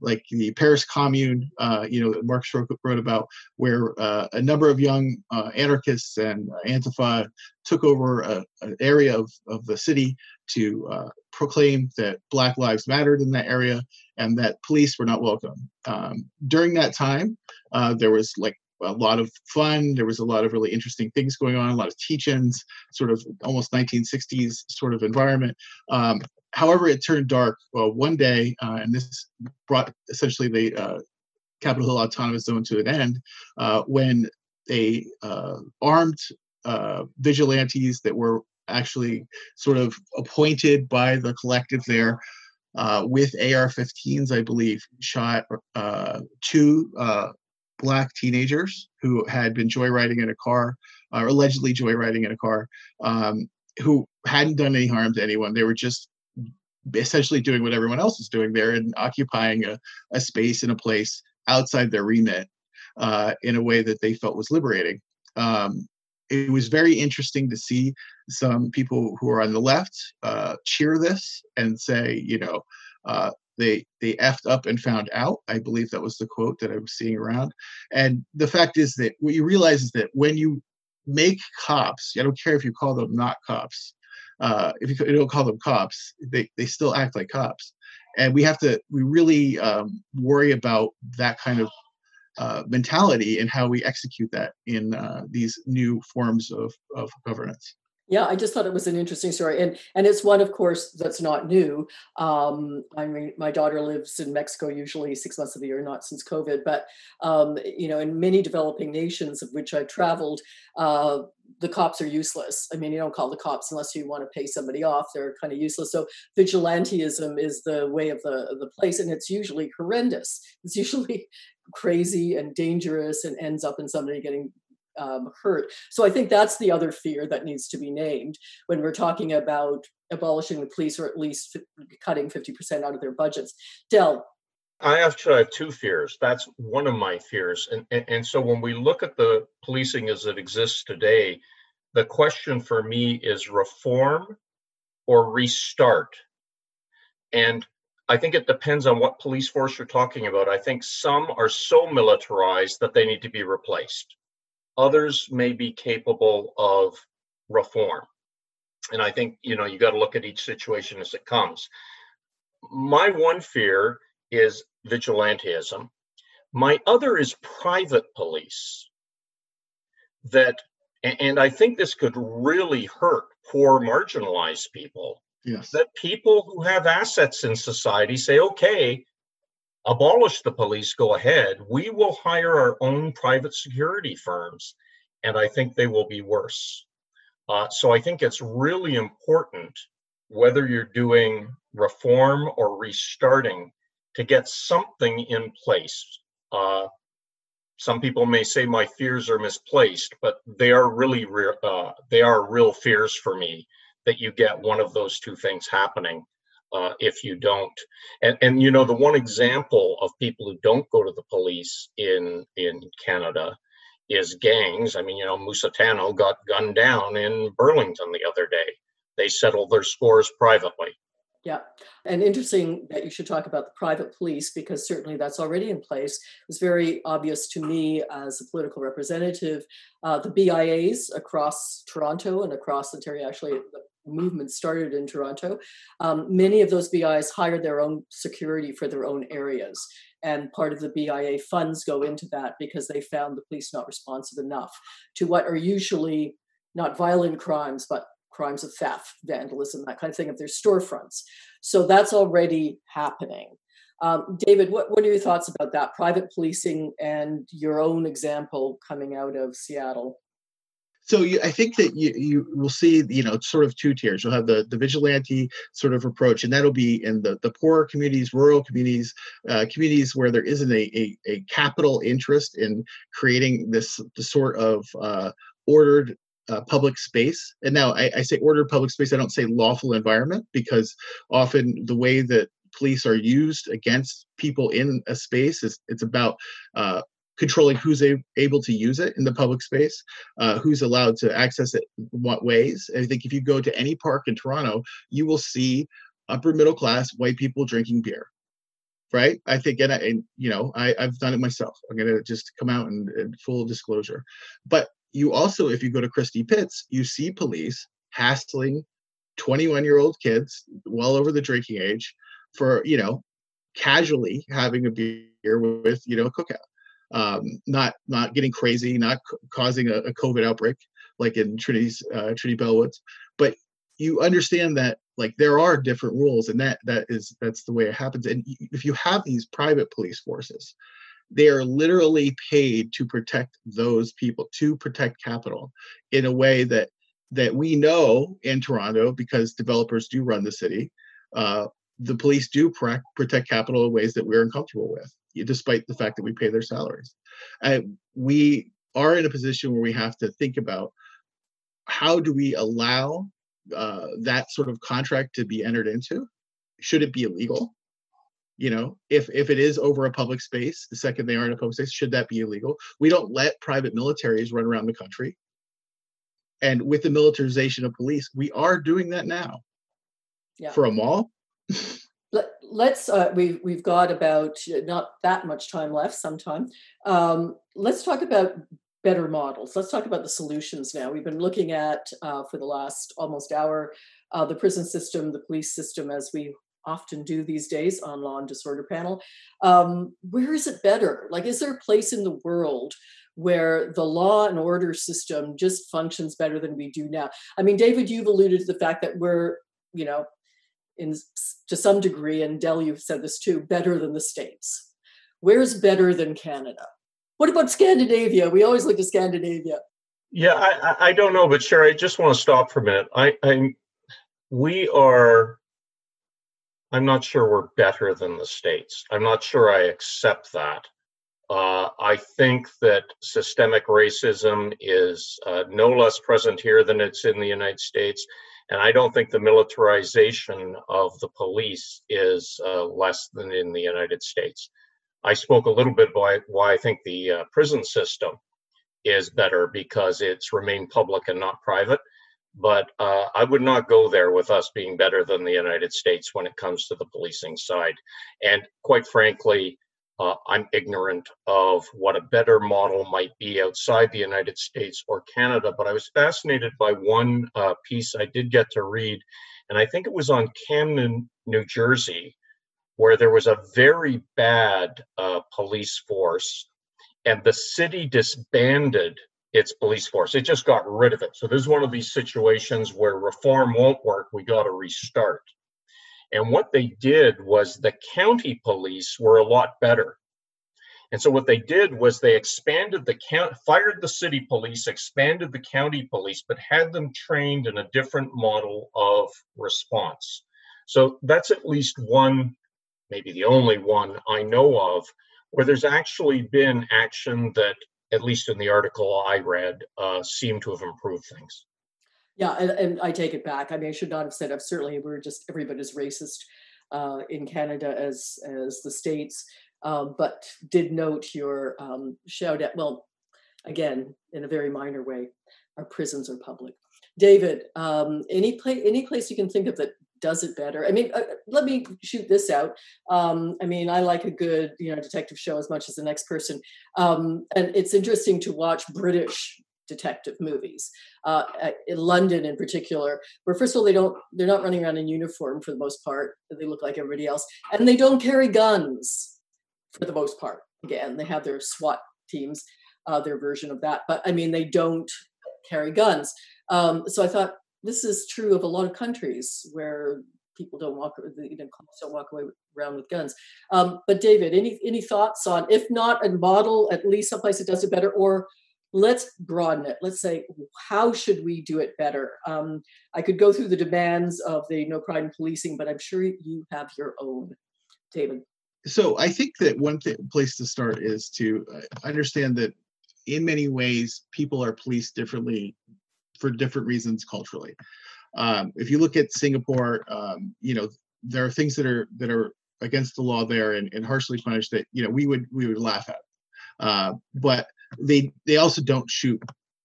like the Paris Commune, uh, you know, Marx wrote, wrote about, where uh, a number of young uh, anarchists and Antifa took over a, an area of, of the city to uh, proclaim that Black Lives mattered in that area and that police were not welcome. Um, during that time, uh, there was like a lot of fun. There was a lot of really interesting things going on, a lot of teach-ins, sort of almost 1960s sort of environment. Um, however, it turned dark well, one day, uh, and this brought essentially the uh, Capitol Hill Autonomous Zone to an end uh, when a uh, armed uh, vigilantes that were actually sort of appointed by the collective there uh, with AR-15s, I believe, shot two black teenagers who had been joyriding in a car, or allegedly joyriding in a car, um, who hadn't done any harm to anyone. They were just essentially doing what everyone else is doing there and occupying a, a space in a place outside their remit uh, in a way that they felt was liberating. Um, it was very interesting to see some people who are on the left uh, cheer this and say, you know, uh, they they effed up and found out. I believe that was the quote that I was seeing around. And the fact is that what you realize is that when you make cops, I don't care if you call them not cops, uh, if you, don't call them cops, they, they still act like cops. And we have to, we really um, worry about that kind of uh, mentality and how we execute that in uh, these new forms of, of governance. Yeah, I just thought it was an interesting story, and and it's one, of course, that's not new. Um, I mean, my daughter lives in Mexico usually six months of the year, not since COVID, but um, you know, in many developing nations of which I've traveled, uh, the cops are useless. I mean, you don't call the cops unless you want to pay somebody off. They're kind of useless. So vigilantism is the way of the of the place, and it's usually horrendous. It's usually <laughs> crazy and dangerous, and ends up in somebody getting um, hurt. So I think that's the other fear that needs to be named when we're talking about abolishing the police or at least f- cutting 50% out of their budgets. Del. I actually have two fears. That's one of my fears. And, and, and so when we look at the policing as it exists today, the question for me is reform or restart. And I think it depends on what police force you're talking about. I think some are so militarized that they need to be replaced. Others may be capable of reform. And I think, you know, you got to look at each situation as it comes. My one fear is vigilantism. My other is private police. That, and I think this could really hurt poor, marginalized people. Yes. That people who have assets in society say, okay, abolish the police, go ahead. We will hire our own private security firms, and I think they will be worse. Uh, so I think it's really important, whether you're doing reform or restarting, to get something in place. Uh, some people may say my fears are misplaced, but they are really re- uh, they are real fears for me that you get one of those two things happening uh, if you don't. And, and you know, the one example of people who don't go to the police in in Canada is gangs. I mean, you know, Musitano got gunned down in Burlington the other day. They settled their scores privately. Yeah. And interesting that you should talk about the private police because certainly that's already in place. It was very obvious to me as a political representative. Uh, the BIAs across Toronto and across Ontario, actually, the movement started in Toronto, um, many of those BIs hire their own security for their own areas. And part of the BIA funds go into that because they found the police not responsive enough to what are usually not violent crimes, but crimes of theft, vandalism, that kind of thing of their storefronts. So that's already happening. Um, David, what, what are your thoughts about that? Private policing and your own example coming out of Seattle? So you, I think that you, you will see, you know, sort of two tiers. You'll have the, the vigilante sort of approach, and that'll be in the, the poorer communities, rural communities, uh, communities where there isn't a, a, a, capital interest in creating this the sort of uh, ordered uh, public space. And now I, I say ordered public space, I don't say lawful environment, because often the way that police are used against people in a space is it's about uh, controlling who's a, able to use it in the public space, uh, who's allowed to access it what ways. I think if you go to any park in Toronto, you will see upper middle class white people drinking beer. right? I think, and, I, and you know, I, I've done it myself. I'm gonna just come out and, and full disclosure. But you also, if you go to Christie Pitts, you see police hassling 21 year old kids well over the drinking age for you know casually having a beer with you know a cookout um, not not getting crazy not c- causing a, a, covid outbreak like in trinity's uh, trinity bellwoods. But you understand that like there are different rules and that that is that's the way it happens. And if you have these private police forces they are literally paid to protect those people to protect capital in a way that that we know in toronto because developers do run the city uh, the police do protect capital in ways that we're uncomfortable with despite the fact that we pay their salaries. And we are in a position where we have to think about how do we allow uh, that sort of contract to be entered into? Should it be illegal? You know if if it is over a public space the second they are in a public space should that be illegal? We don't let private militaries run around the country. And with the militarization of police we are doing that now. Yeah. for a mall <laughs> Let, us uh, we, we've got about uh, not that much time left sometime um, let's talk about better models. Let's talk about the solutions now. We've been looking at uh, for the last almost hour uh, the prison system the police system as we often do these days on law and disorder panel. Um, where is it better? Like is there a place in the world where the law and order system just functions better than we do now? I mean david you've alluded to the fact that we're you know in to some degree, and Del, you've said this too, better than the states. Where's better than Canada? What about Scandinavia? We always look to Scandinavia. Yeah, I, I don't know, but Cheri, I just want to stop for a minute. I, I we are. I'm not sure we're better than the states. I'm not sure I accept that. Uh, I think that systemic racism is uh, no less present here than it's in the United States. And I don't think the militarization of the police is uh, less than in the United States. I spoke a little bit about why I think the uh, prison system is better because it's remained public and not private. But uh, I would not go there with us being better than the United States when it comes to the policing side. And quite frankly, uh, I'm ignorant of what a better model might be outside the United States or Canada, but I was fascinated by one uh, piece I did get to read, and I think it was on Camden, New Jersey, where there was a very bad uh, police force, and the city disbanded its police force. It just got rid of it. So this is one of these situations where reform won't work. We got to restart. And what they did was the county police were a lot better. And so what they did was they expanded the count, fired the city police, expanded the county police, but had them trained in a different model of response. So that's at least one, maybe the only one I know of, where there's actually been action that, at least in the article I read, uh, seemed to have improved things. Yeah, and, and, I take it back. I mean, I should not have said. I've certainly we're just everybody's racist uh, in Canada as as the states, um, but did note your um, shout out. Well, again, in a very minor way, our prisons are public. David, um, any place any place you can think of that does it better? I mean, uh, let me shoot this out. Um, I mean, I like a good you know detective show as much as the next person, um, and it's interesting to watch British detective movies uh, in london in particular where first of all they don't they're not running around in uniform for the most part they look like everybody else and they don't carry guns for the most part. Again they have their swat teams uh, their version of that but i mean they don't carry guns. Um, so i thought this is true of a lot of countries where people don't walk you know don't walk away around with guns. Um, but david any any thoughts on if not a model at least someplace that does it better or let's broaden it. Let's say how should we do it better? Um, i could go through the demands of the no pride in policing but i'm sure you have your own. David. So i think that one th- place to start is to uh, understand that in many ways people are policed differently for different reasons culturally. Um, if you look at singapore um, you know there are things that are that are against the law there and, and harshly punished that you know we would we would laugh at. Uh, but they they also don't shoot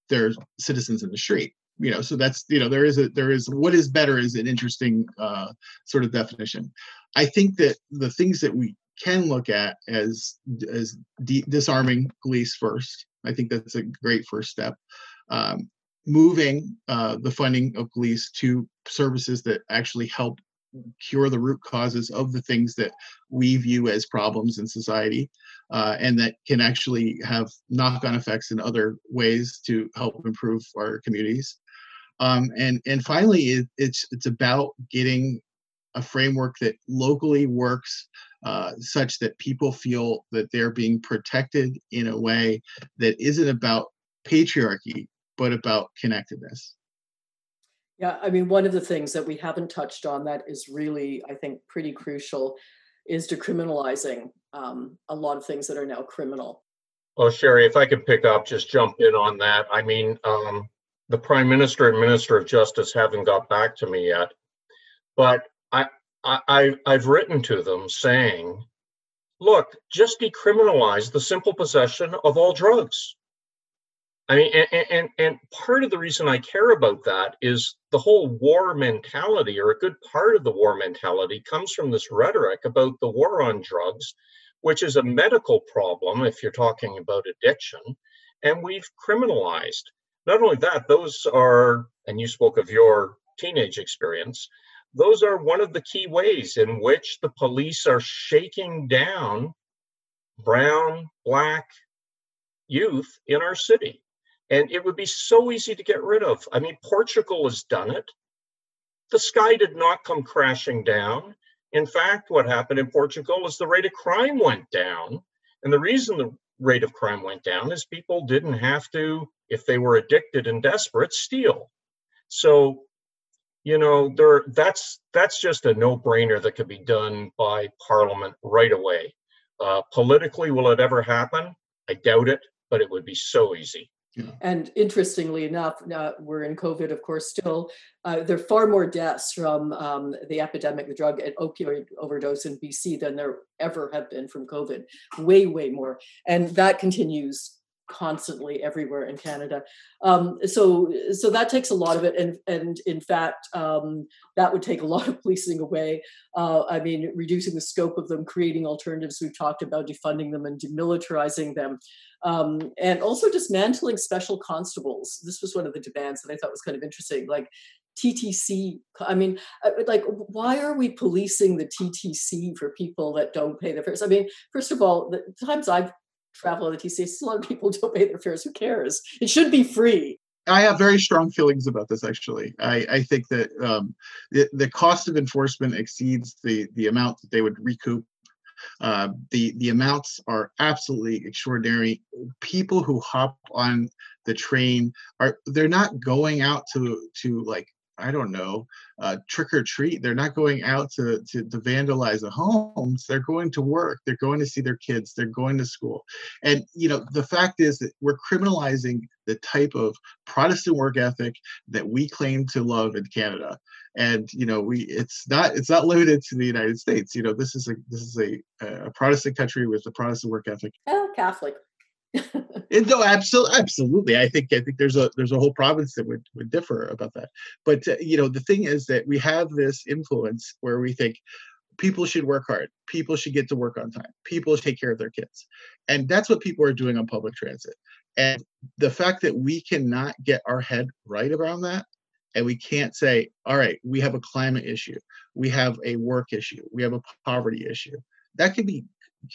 their citizens in the street you know so that's you know there is a there is what is better is an interesting uh, sort of definition i think that the things that we can look at as as de- disarming police first. I think that's a great first step. Um, moving uh, the funding of police to services that actually help cure the root causes of the things that we view as problems in society uh, and that can actually have knock-on effects in other ways to help improve our communities. Um, and and finally it, it's it's about getting a framework that locally works uh, such that people feel that they're being protected in a way that isn't about patriarchy but about connectedness. Yeah, I mean, one of the things that we haven't touched on that is really, I think, pretty crucial is decriminalizing um, a lot of things that are now criminal. Well, Cheri, if I could pick up, just jump in on that. I mean, um, the Prime Minister and Minister of Justice haven't got back to me yet, but I, I, I've written to them saying, look, just decriminalize the simple possession of all drugs. I mean, and, and, and part of the reason I care about that is the whole war mentality, or a good part of the war mentality, comes from this rhetoric about the war on drugs, which is a mm-hmm. medical problem if you're talking about addiction, and we've criminalized. Not only that, those are, and you spoke of your teenage experience, those are one of the key ways in which the police are shaking down brown, black youth in our city and it would be so easy to get rid of. I mean, Portugal has done it. The sky did not come crashing down. In fact, what happened in Portugal is the rate of crime went down. And the reason the rate of crime went down is people didn't have to, if they were addicted and desperate, steal. So, you know, there that's that's just a no-brainer that could be done by Parliament right away. Uh, politically, will it ever happen? I doubt it, but it would be so easy. Yeah. And interestingly enough, we're in COVID, of course, still. Uh, there are far more deaths from um, the epidemic, the drug and opioid overdose in BC than there ever have been from COVID. Way, way more. And that continues constantly everywhere in Canada. Um, so so that takes a lot of it, and and in fact um, that would take a lot of policing away. Uh, I mean, reducing the scope of them, creating alternatives. We've talked about defunding them and demilitarizing them. Um, and also dismantling special constables. This was one of the demands that I thought was kind of interesting. Like TTC. I mean, uh, like, why are we policing the TTC for people that don't pay their fares? I mean, first of all, the times I've travel on the TCA. A lot of people don't pay their fares. Who cares? It should be free. I have very strong feelings about this. Actually, I, I think that um, the, the cost of enforcement exceeds the the amount that they would recoup. Uh, the the amounts are absolutely extraordinary. People who hop on the train are they're not going out to to like I don't know, uh, trick or treat. They're not going out to, to, to vandalize the homes. They're going to work. They're going to see their kids. They're going to school. And, you know, the fact is that we're criminalizing the type of Protestant work ethic that we claim to love in Canada. And, you know, we, it's not, it's not limited to the United States. You know, this is a, this is a, a Protestant country with a Protestant work ethic. Oh, Catholic. <laughs> no, absolutely, absolutely. I think I think there's a there's a whole province that would would differ about that. But uh, you know, the thing is that we have this influence where we think people should work hard, people should get to work on time, people take care of their kids, and that's what people are doing on public transit. And the fact that we cannot get our head right around that, and we can't say, all right, we have a climate issue, we have a work issue, we have a poverty issue, that can be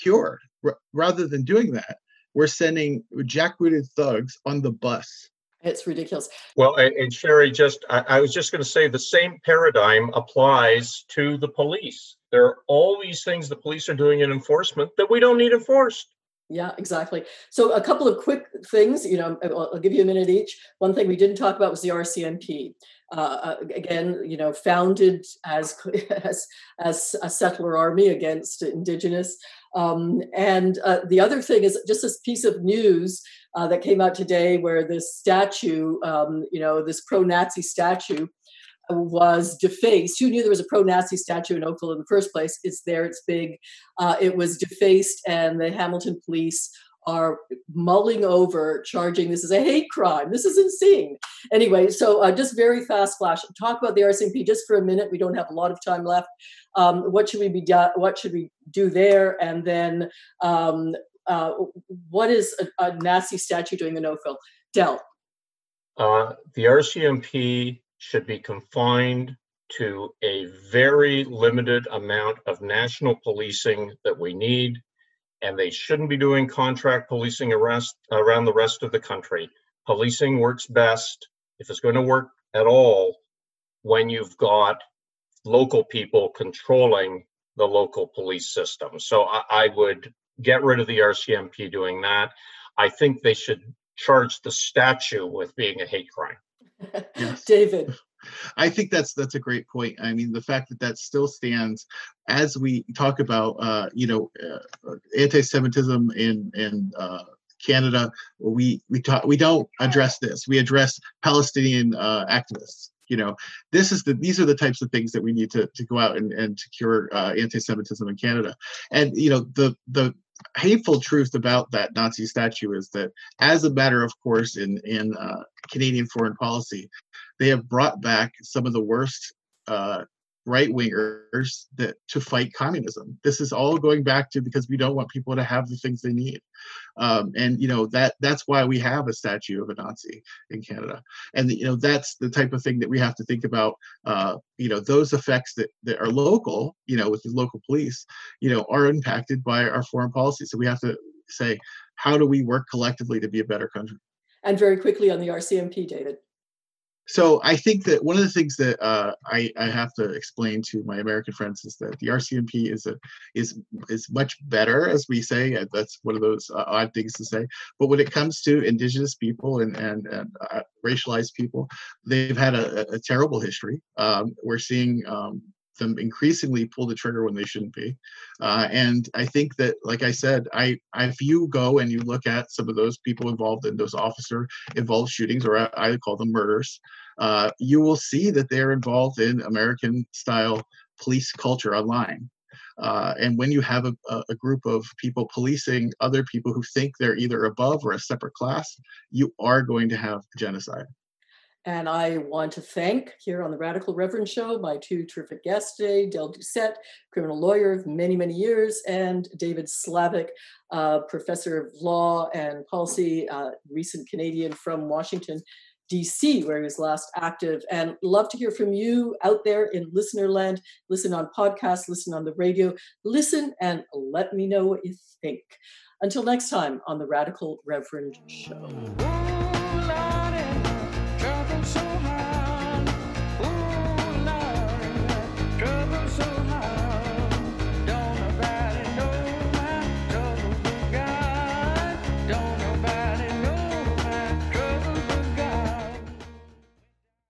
cured. R- rather than doing that, we're sending jackbooted thugs on the bus. It's ridiculous. Well, and, and Cheri, just I, I was just going to say the same paradigm applies to the police. There are all these things the police are doing in enforcement that we don't need enforced. Yeah, exactly. So a couple of quick things, you know, I'll, I'll give you a minute each. One thing we didn't talk about was the RCMP. Uh, uh, again, you know, founded as <laughs> as as a settler army against indigenous. Um, and uh, the other thing is just this piece of news uh, that came out today, where this statue, um, you know, this pro-Nazi statue was defaced. Who knew there was a pro-Nazi statue in Oakville in the first place? It's there. It's big. Uh, it was defaced, and the Halton police are mulling over charging this is a hate crime. This is insane. Anyway, so uh, just very fast flash. Talk about the RCMP just for a minute. We don't have a lot of time left. Um, what should we be do- What should we do there? And then um, uh, what is a, a Nazi statue doing the no Phil? Del. Uh, the RCMP should be confined to a very limited amount of national policing that we need, and they shouldn't be doing contract policing arrest, around the rest of the country. Policing works best, if it's going to work at all, when you've got local people controlling the local police system. So I, I would get rid of the RCMP doing that. I think they should charge the statue with being a hate crime. Yes. <laughs> David. I think that's that's a great point. I mean, the fact that that still stands as we talk about, uh, you know, uh, anti-Semitism in in uh, Canada, we we talk we don't address this. We address Palestinian uh, activists. You know, this is the these are the types of things that we need to to go out and and to cure uh, anti-Semitism in Canada. And you know, the the hateful truth about that Nazi statue is that, as a matter of course, in in uh, Canadian foreign policy, they have brought back some of the worst uh, right wingers that to fight communism. This is all going back to because we don't want people to have the things they need, um, and you know that that's why we have a statue of a Nazi in Canada, and you know that's the type of thing that we have to think about. Uh, you know those effects that that are local, you know, with the local police, you know, are impacted by our foreign policy. So we have to say, how do we work collectively to be a better country? And very quickly on the RCMP, David so I think that one of the things that uh, I, I have to explain to my American friends is that the RCMP is a is is much better, as we say. That's one of those uh, odd things to say. But when it comes to Indigenous people and and, and uh, racialized people, they've had a, a terrible history. Um, we're seeing um, them increasingly pull the trigger when they shouldn't be. Uh, and I think that, like I said, I, if you go and you look at some of those people involved in those officer involved shootings, or I, I call them murders, uh, you will see that they're involved in American style police culture online. Uh, and when you have a, a, group of people policing other people who think they're either above or a separate class, you are going to have genocide. And I want to thank here on the Radical Reverend Show my two terrific guests today, Del Doucette, criminal lawyer of many, many years, and David Slavick, uh, professor of law and policy, uh, recent Canadian from Washington, DC, where he was last active. And love to hear from you out there in listener land. Listen on podcasts, listen on the radio, listen and let me know what you think. Until next time on the Radical Reverend Show.